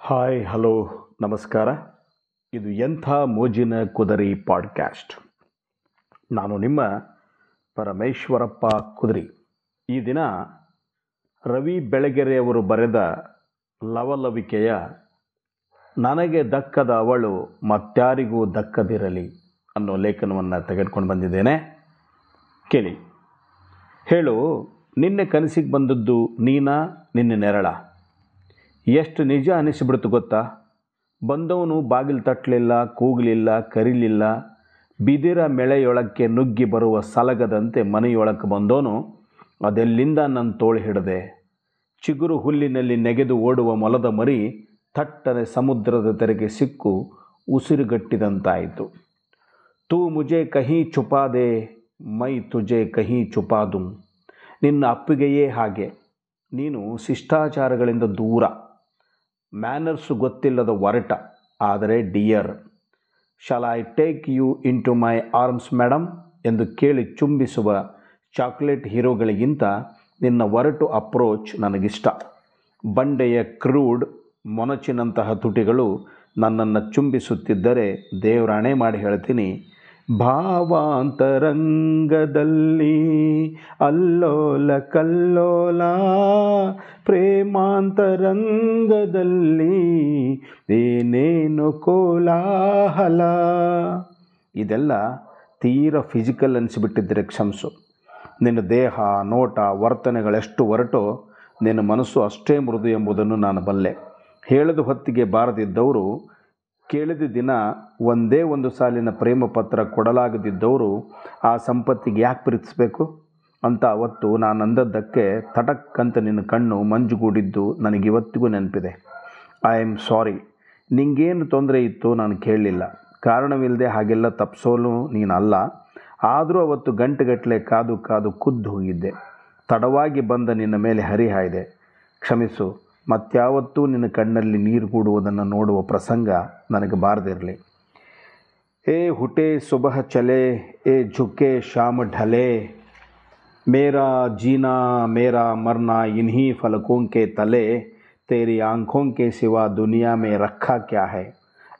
Hi hello ನಮಸ್ಕಾರ. ಇದು ಎಂಥ ಮೋಜಿನ ಕುದರಿ ಪಾಡ್ಕ್ಯಾಸ್ಟ್ ನಾನು ನಿಮ್ಮ ಪರಮೇಶ್ವರಪ್ಪ ಕುದರಿ. ಈ ದಿನ ರವಿ ಬೆಳಗೆರೆಯವರು ಬರೆದ ಲವಲವಿಕೆಯ ನನಗೆ ದಕ್ಕದ ಅವಳು ಮತ್ತಾರಿಗೂ ದಕ್ಕದಿರಲಿ ಅನ್ನೋ ಲೇಖನವನ್ನು ತೆಗೆದುಕೊಂಡು ಬಂದಿದ್ದೇನೆ. ಕೇಳಿ. ಹೇಳು, ನಿನ್ನೆ ಕನಸಿಗೆ ಬಂದದ್ದು ನೀನಾ, ನಿನ್ನೆ ನೆರಳ? ಎಷ್ಟು ನಿಜ ಅನಿಸಿಬಿಡ್ತು ಗೊತ್ತಾ? ಬಂದವನು ಬಾಗಿಲು ತಟ್ಟಲಿಲ್ಲ, ಕೂಗಲಿಲ್ಲ, ಕರಿಲಿಲ್ಲ, ಬಿದಿರ ಮೆಳೆಯೊಳಕ್ಕೆ ನುಗ್ಗಿ ಬರುವ ಸಲಗದಂತೆ ಮನೆಯೊಳಕ್ಕೆ ಬಂದವನು ಅದೆಲ್ಲಿಂದ ನನ್ನ ತೋಳು ಹಿಡದೆ? ಚಿಗುರು ಹುಲ್ಲಿನಲ್ಲಿ ನೆಗೆದು ಓಡುವ ಮೊಲದ ಮರಿ ತಟ್ಟನೆ ಸಮುದ್ರದ ತೆರೆಗೆ ಸಿಕ್ಕು ಉಸಿರುಗಟ್ಟಿದಂತಾಯಿತು. ತೂ ಮುಜೆ ಕಹಿ ಚುಪಾದೆ, ಮೈ ತುಜೆ ಕಹಿ ಚುಪಾದುಂ. ನಿನ್ನ ಅಪ್ಪಿಗೆಯೇ ಹಾಗೆ. ನೀನು ಶಿಷ್ಟಾಚಾರಗಳಿಂದ ದೂರ. ಮ್ಯಾನರ್ಸು ಗೊತ್ತಿಲ್ಲದ ಒರಟ. ಆದರೆ dear shall I take you into my arms madam ಎಂದು ಕೇಳಿ ಚುಂಬಿಸುವ ಚಾಕ್ಲೇಟ್ ಹೀರೋಗಳಿಗಿಂತ ನಿನ್ನ ಒರಟು ಅಪ್ರೋಚ್ ನನಗಿಷ್ಟ. ಬಂಡೆಯ ಕ್ರೂಡ್ ಮೊನಚಿನಂತಹ ತುಟಿಗಳು ನನ್ನನ್ನು ಚುಂಬಿಸುತ್ತಿದ್ದರೆ ದೇವರಾಣೆ ಮಾಡಿ ಹೇಳ್ತೀನಿ, ಭಾವಾಂತರಂಗದಲ್ಲಿ ಅಲ್ಲೋಲ ಕಲ್ಲೋಲ ಪ್ರೇಮಾಂತರಂಗದಲ್ಲಿ ಏನೇನು ಕೋಲಾಹಲ? ಇದೆಲ್ಲ ತೀರ ಫಿಸಿಕಲ್ ಅನಿಸಿಬಿಟ್ಟಿದ್ದರೆ ಕ್ಷಮಿಸು. ನಿನ್ನ ದೇಹ, ನೋಟ, ವರ್ತನೆಗಳೆಷ್ಟು ಹೊರಟೋ ನಿನ್ನ ಮನಸ್ಸು ಅಷ್ಟೇ ಮೃದು ಎಂಬುದನ್ನು ನಾನು ಬಲ್ಲೆ. ಹೇಳಿದ ಹೊತ್ತಿಗೆ ಬಾರದಿದ್ದವರು, ಕೇಳಿದ ದಿನ ಒಂದೇ ಒಂದು ಸಾಲಿನ ಪ್ರೇಮ ಪತ್ರ ಕೊಡಲಾಗದಿದ್ದವರು ಆ ಸಂಪತ್ತಿಗೆ ಯಾಕೆ ಪ್ರೀತಿಸಬೇಕು? ಅಂತ ಅವತ್ತು ನಾನು ಅಂದದ್ದಕ್ಕೆ ತಟಕ್ಕಂತ ನಿನ್ನ ಕಣ್ಣು ಮಂಜುಗೂಡಿದ್ದು ನನಗಿವತ್ತಿಗೂ ನೆನಪಿದೆ. ಐ ಆಮ್ ಸಾರಿ ನಿಂಗೇನು ತೊಂದರೆ ಇತ್ತು ನಾನು ಕೇಳಲಿಲ್ಲ. ಕಾರಣವಿಲ್ಲದೆ ಹಾಗೆಲ್ಲ ತಪ್ಪಿಸೋಲು ನೀನಲ್ಲ. ಆದರೂ ಅವತ್ತು ಗಂಟೆಗಟ್ಟಲೆ ಕಾದು ಕಾದು ಕುದ್ದು ಹೋಗಿದ್ದೆ. ತಡವಾಗಿ ಬಂದ ನಿನ್ನ ಮೇಲೆ ಹರಿಹಾಯಿದೆ ಕ್ಷಮಿಸು. ಮತ್ಯಾವತ್ತೂ ನಿನ್ನ ಕಣ್ಣಲ್ಲಿ ನೀರು ಕೂಡುವುದನ್ನು ನೋಡುವ ಪ್ರಸಂಗ ನನಗೆ ಬಾರದಿರಲಿ ಏ ಹುಟೆ ಸುಬಹ ಚಲೆ, ಏ ಝುಕೆ ಶಾಮ ಢಲೆ ಮೇರಾ ಜೀನಾ, ಮೇರಾ ಮರ್ನಾ, ಇನ್ಹಿ फलकों के ತಲೆ, ತೇರಿ ಆಂಖೋಂ ದುನಿಯಾ ಮೇ ರಕ್ಕಾ ಕ್ಯಾ ಹೈ?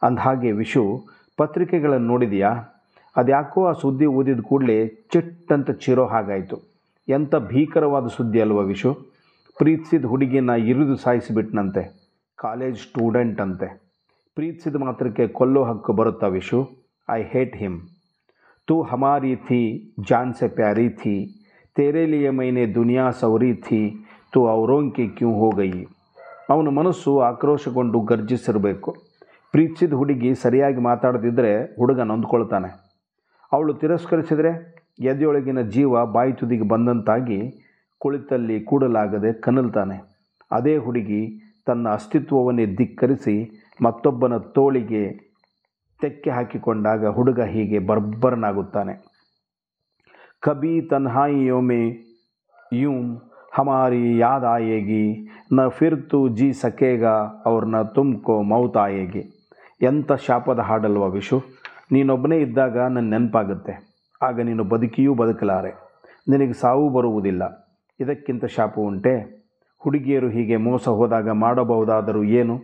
ಅಂದಹಾಗೆ ವಿಶು ಪತ್ರಿಕೆಗಳನ್ನು ನೋಡಿದೆಯಾ? ಅದ್ಯಾಕೋ ಆ ಸುದ್ದಿ ಓದಿದ ಕೂಡಲೇ ಚಿಟ್ಟಂತ ಚಿರೋ ಹಾಗಾಯಿತು. ಎಂಥ ಭೀಕರವಾದ ಸುದ್ದಿ ಅಲ್ವ ವಿಶು? ಪ್ರೀತಿಸಿದ ಹುಡುಗಿನ ಇರಿದು ಸಾಯಿಸಿಬಿಟ್ನಂತೆ. ಕಾಲೇಜ್ ಸ್ಟೂಡೆಂಟ್ ಅಂತೆ. ಪ್ರೀತಿಸಿದ ಮಾತ್ರಕ್ಕೆ ಕೊಲ್ಲೋ ಹಕ್ಕು ಬರುತ್ತಾ ವಿಶು? I hate him. ತೂ ಹಮಾರಿ ಥಿ, ಜಾನ್ಸೆ ಪ್ಯಾರಿ ಥಿ ತೇರೆ ಮೈನೆ ದುನಿಯಾ ಸೌರಿ ಥಿ ತು ಅವರೋಂಕೆ ಕ್ಯೂ ಹೋಗಯಿ ಅವನ ಮನಸ್ಸು ಆಕ್ರೋಶಗೊಂಡು ಗರ್ಜಿಸಿರಬೇಕು ಪ್ರೀತಿಸಿದ ಹುಡುಗಿ ಸರಿಯಾಗಿ ಮಾತಾಡದಿದ್ದರೆ ಹುಡುಗ ನೊಂದ್ಕೊಳ್ತಾನೆ. ಅವಳು ತಿರಸ್ಕರಿಸಿದರೆ, ಎದೆಯೊಳಗಿನ ಜೀವ ಬಾಯಿ ತುದಿಗೆ ಬಂದಂತಾಗಿ ಕುಳಿತಲ್ಲಿ ಕೂಡಲಾಗದೆ ಕನಲ್ತಾನೆ. ಅದೇ ಹುಡುಗಿ ತನ್ನ ಅಸ್ತಿತ್ವವನ್ನೇ ಧಿಕ್ಕರಿಸಿ ಮತ್ತೊಬ್ಬನ ತೋಳಿಗೆ ತೆಕ್ಕೆ ಹಾಕಿಕೊಂಡಾಗ ಹುಡುಗ ಹೀಗೆ ಬರ್ಬರನಾಗುತ್ತಾನೆ. ಕಬಿ ತನ್ಹಾಯಿಯೋ ಯೋಮೆ, ಯೂಂ ಹಮಾರಿ ಆಯೇಗಿ ನ ಫಿರ್ گا ಜಿ ಸಕೇಗಾ ಅವ್ರ ನ ತುಮ್ಕೋ ಮೌತ್ ಆಯೇಗಿ ಎಂಥ ಶಾಪದ ಹಾಡಲ್ವ ವಿಶು? ನೀನೊಬ್ಬನೇ ಇದ್ದಾಗ ನನ್ನ ನೆನಪಾಗುತ್ತೆ. ಆಗ ನೀನು ಬದುಕಿಯೂ ಬದುಕಲಾರೆ. ನಿನಗೆ ಸಾವು ಬರುವುದಿಲ್ಲ. ಇದಕ್ಕಿಂತ ಶಾಪ ಉಂಟೆ? ಹುಡುಗಿಯರು ಹೀಗೆ ಮೋಸ ಹೋದಾಗ ಮಾಡಬಹುದಾದರೂ ಏನು?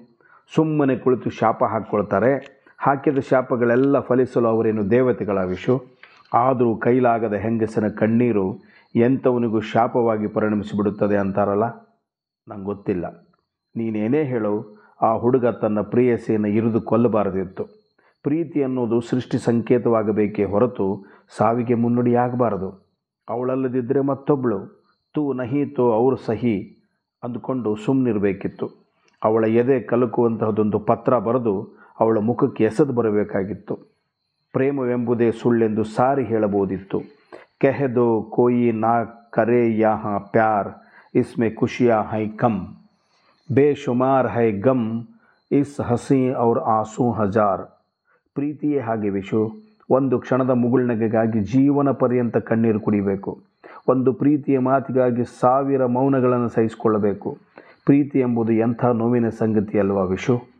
ಸುಮ್ಮನೆ ಕುಳಿತು ಶಾಪ ಹಾಕ್ಕೊಳ್ತಾರೆ? ಹಾಕಿದ ಶಾಪಗಳೆಲ್ಲ ಫಲಿಸಲು ಅವರೇನು ದೇವತೆಗಳ ವಿಷು ಆದರೂ ಕೈಲಾಗದ ಹೆಂಗಸನ ಕಣ್ಣೀರು ಎಂಥವನಿಗೂ ಶಾಪವಾಗಿ ಪರಿಣಮಿಸಿಬಿಡುತ್ತದೆ ಅಂತಾರಲ್ಲ? ನಂಗೆ ಗೊತ್ತಿಲ್ಲ. ನೀನೇನೇ ಹೇಳು, ಆ ಹುಡುಗ ತನ್ನ ಪ್ರೇಯಸಿಯನ್ನು ಇರಿದು ಕೊಲ್ಲಬಾರದಿತ್ತು. ಪ್ರೀತಿ ಅನ್ನೋದು ಸೃಷ್ಟಿ ಸಂಕೇತವಾಗಬೇಕೇ ಹೊರತು ಸಾವಿಗೆ ಮುನ್ನುಡಿಯಾಗಬಾರದು ಅವಳಲ್ಲದಿದ್ದರೆ ಮತ್ತೊಬ್ಬಳು ತೂ ನಹಿ ತೋ ಅವರು ಸಹಿ ಅಂದುಕೊಂಡು ಸುಮ್ಮನಿರಬೇಕಿತ್ತು ಅವಳ ಎದೆ ಕಲುಕುವಂತಹದೊಂದು ಪತ್ರ ಬರೆದು ಅವಳ ಮುಖಕ್ಕೆ ಎಸೆದು ಬರಬೇಕಾಗಿತ್ತು. ಪ್ರೇಮವೆಂಬುದೇ ಸುಳ್ಳೆಂದು ಸಾರಿ ಹೇಳಬಹುದಿತ್ತು. ಕೆಹೆದೋ ಕೋಯಿ ನಾ ಕರೆ ಯಾಹ ಪ್ಯಾರ್, ಇಸ್ಮೆ ಖುಷಿಯಾ ಹೈ ಕಮ್. ಬೇಶುಮಾರ್ ಹೈ ಗಮ್, ಇಸ್ ಹಸಿ ಅವ್ರ ಆಸು ಹಜಾರ್. ಪ್ರೀತಿಯೇ ಹಾಗೆ ವಿಶು, ಒಂದು ಕ್ಷಣದ ಮುಗುಳ್ನಗೆಗಾಗಿ ಜೀವನ ಪರ್ಯಂತ ಕಣ್ಣೀರು ಕುಡಿಬೇಕು. ಒಂದು ಪ್ರೀತಿಯ ಮಾತಿಗಾಗಿ ಸಾವಿರ ಮೌನಗಳನ್ನು ಸಹಿಸಿಕೊಳ್ಳಬೇಕು. ಪ್ರೀತಿ ಎಂಬುದು ಎಂಥ ನೋವಿನ ಸಂಗತಿ ಅಲ್ವಾ ವಿಶು?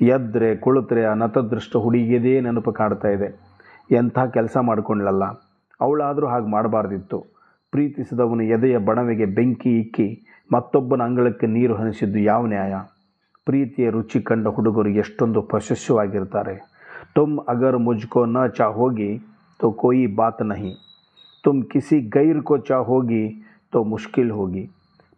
ಎದ್ರೆ, ಕುಳಿತರೆ ಆ ನತದೃಷ್ಟ ಹುಡುಗಿಯದೇ ನೆನಪು ಕಾಡ್ತಾ ಇದೆ. ಎಂಥ ಕೆಲಸ ಮಾಡಿಕೊಂಡ್ಲಲ್ಲ ಅವಳಾದರೂ ಹಾಗೆ ಮಾಡಬಾರ್ದಿತ್ತು. ಪ್ರೀತಿಸಿದವನು ಎದೆಯ ಬಣವೆಗೆ ಬೆಂಕಿ ಇಕ್ಕಿ ಮತ್ತೊಬ್ಬನ ಅಂಗಳಕ್ಕೆ ನೀರು ಹನಿಸಿದ್ದು ಯಾವ ನ್ಯಾಯ? ಪ್ರೀತಿಯ ರುಚಿ ಕಂಡ ಹುಡುಗರು ಎಷ್ಟೊಂದು ಪ್ರಶಸ್ಯವಾಗಿರ್ತಾರೆ ತುಮ್ ಅಗರ್ ಮುಜ್ಕೋ ನ ಚಾ ಹೋಗಿ ತೋ ಕೋಯಿ ಬಾತ್ ನಹಿ. ತುಮ್ ಕಿಸಿ ಗೈರ್ ಕೋ ಚಾಹೋಗಿ ತೋ ಮುಷ್ಕಿಲ್ ಹೋಗಿ.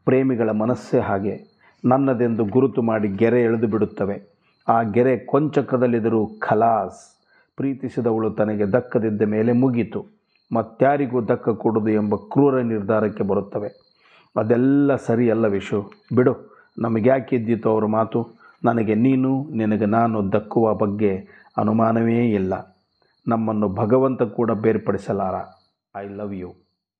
ಪ್ರೇಮಿಗಳ ಮನಸ್ಸೇ ಹಾಗೆ. ನನ್ನದೆಂದು ಗುರುತು ಮಾಡಿ ಗೆರೆ ಎಳೆದು ಬಿಡುತ್ತವೆ. ಆ ಗೆರೆ ಕೊಂಚಕದಲ್ಲಿದ್ದರೂ ಖಲಾಸ್ ಪ್ರೀತಿಸಿದವಳು ತನಗೆ ದಕ್ಕದಿದ್ದ ಮೇಲೆ ಮುಗಿತು. ಮತ್ಯಾರಿಗೂ ದಕ್ಕ ಕೊಡುದು ಎಂಬ ಕ್ರೂರ ನಿರ್ಧಾರಕ್ಕೆ ಬರುತ್ತವೆ. ಅದೆಲ್ಲ ಸರಿಯಲ್ಲ ವಿಶು. ಬಿಡು, ನಮಗ್ಯಾಕೆ ಇದ್ದಿತು ಅವರ ಮಾತು? ನನಗೆ ನೀನು, ನಿನಗೆ ನಾನು ದಕ್ಕುವ ಬಗ್ಗೆ ಅನುಮಾನವೇ ಇಲ್ಲ. ನಮ್ಮನ್ನು ಭಗವಂತ ಕೂಡ ಬೇರ್ಪಡಿಸಲಾರ. I love you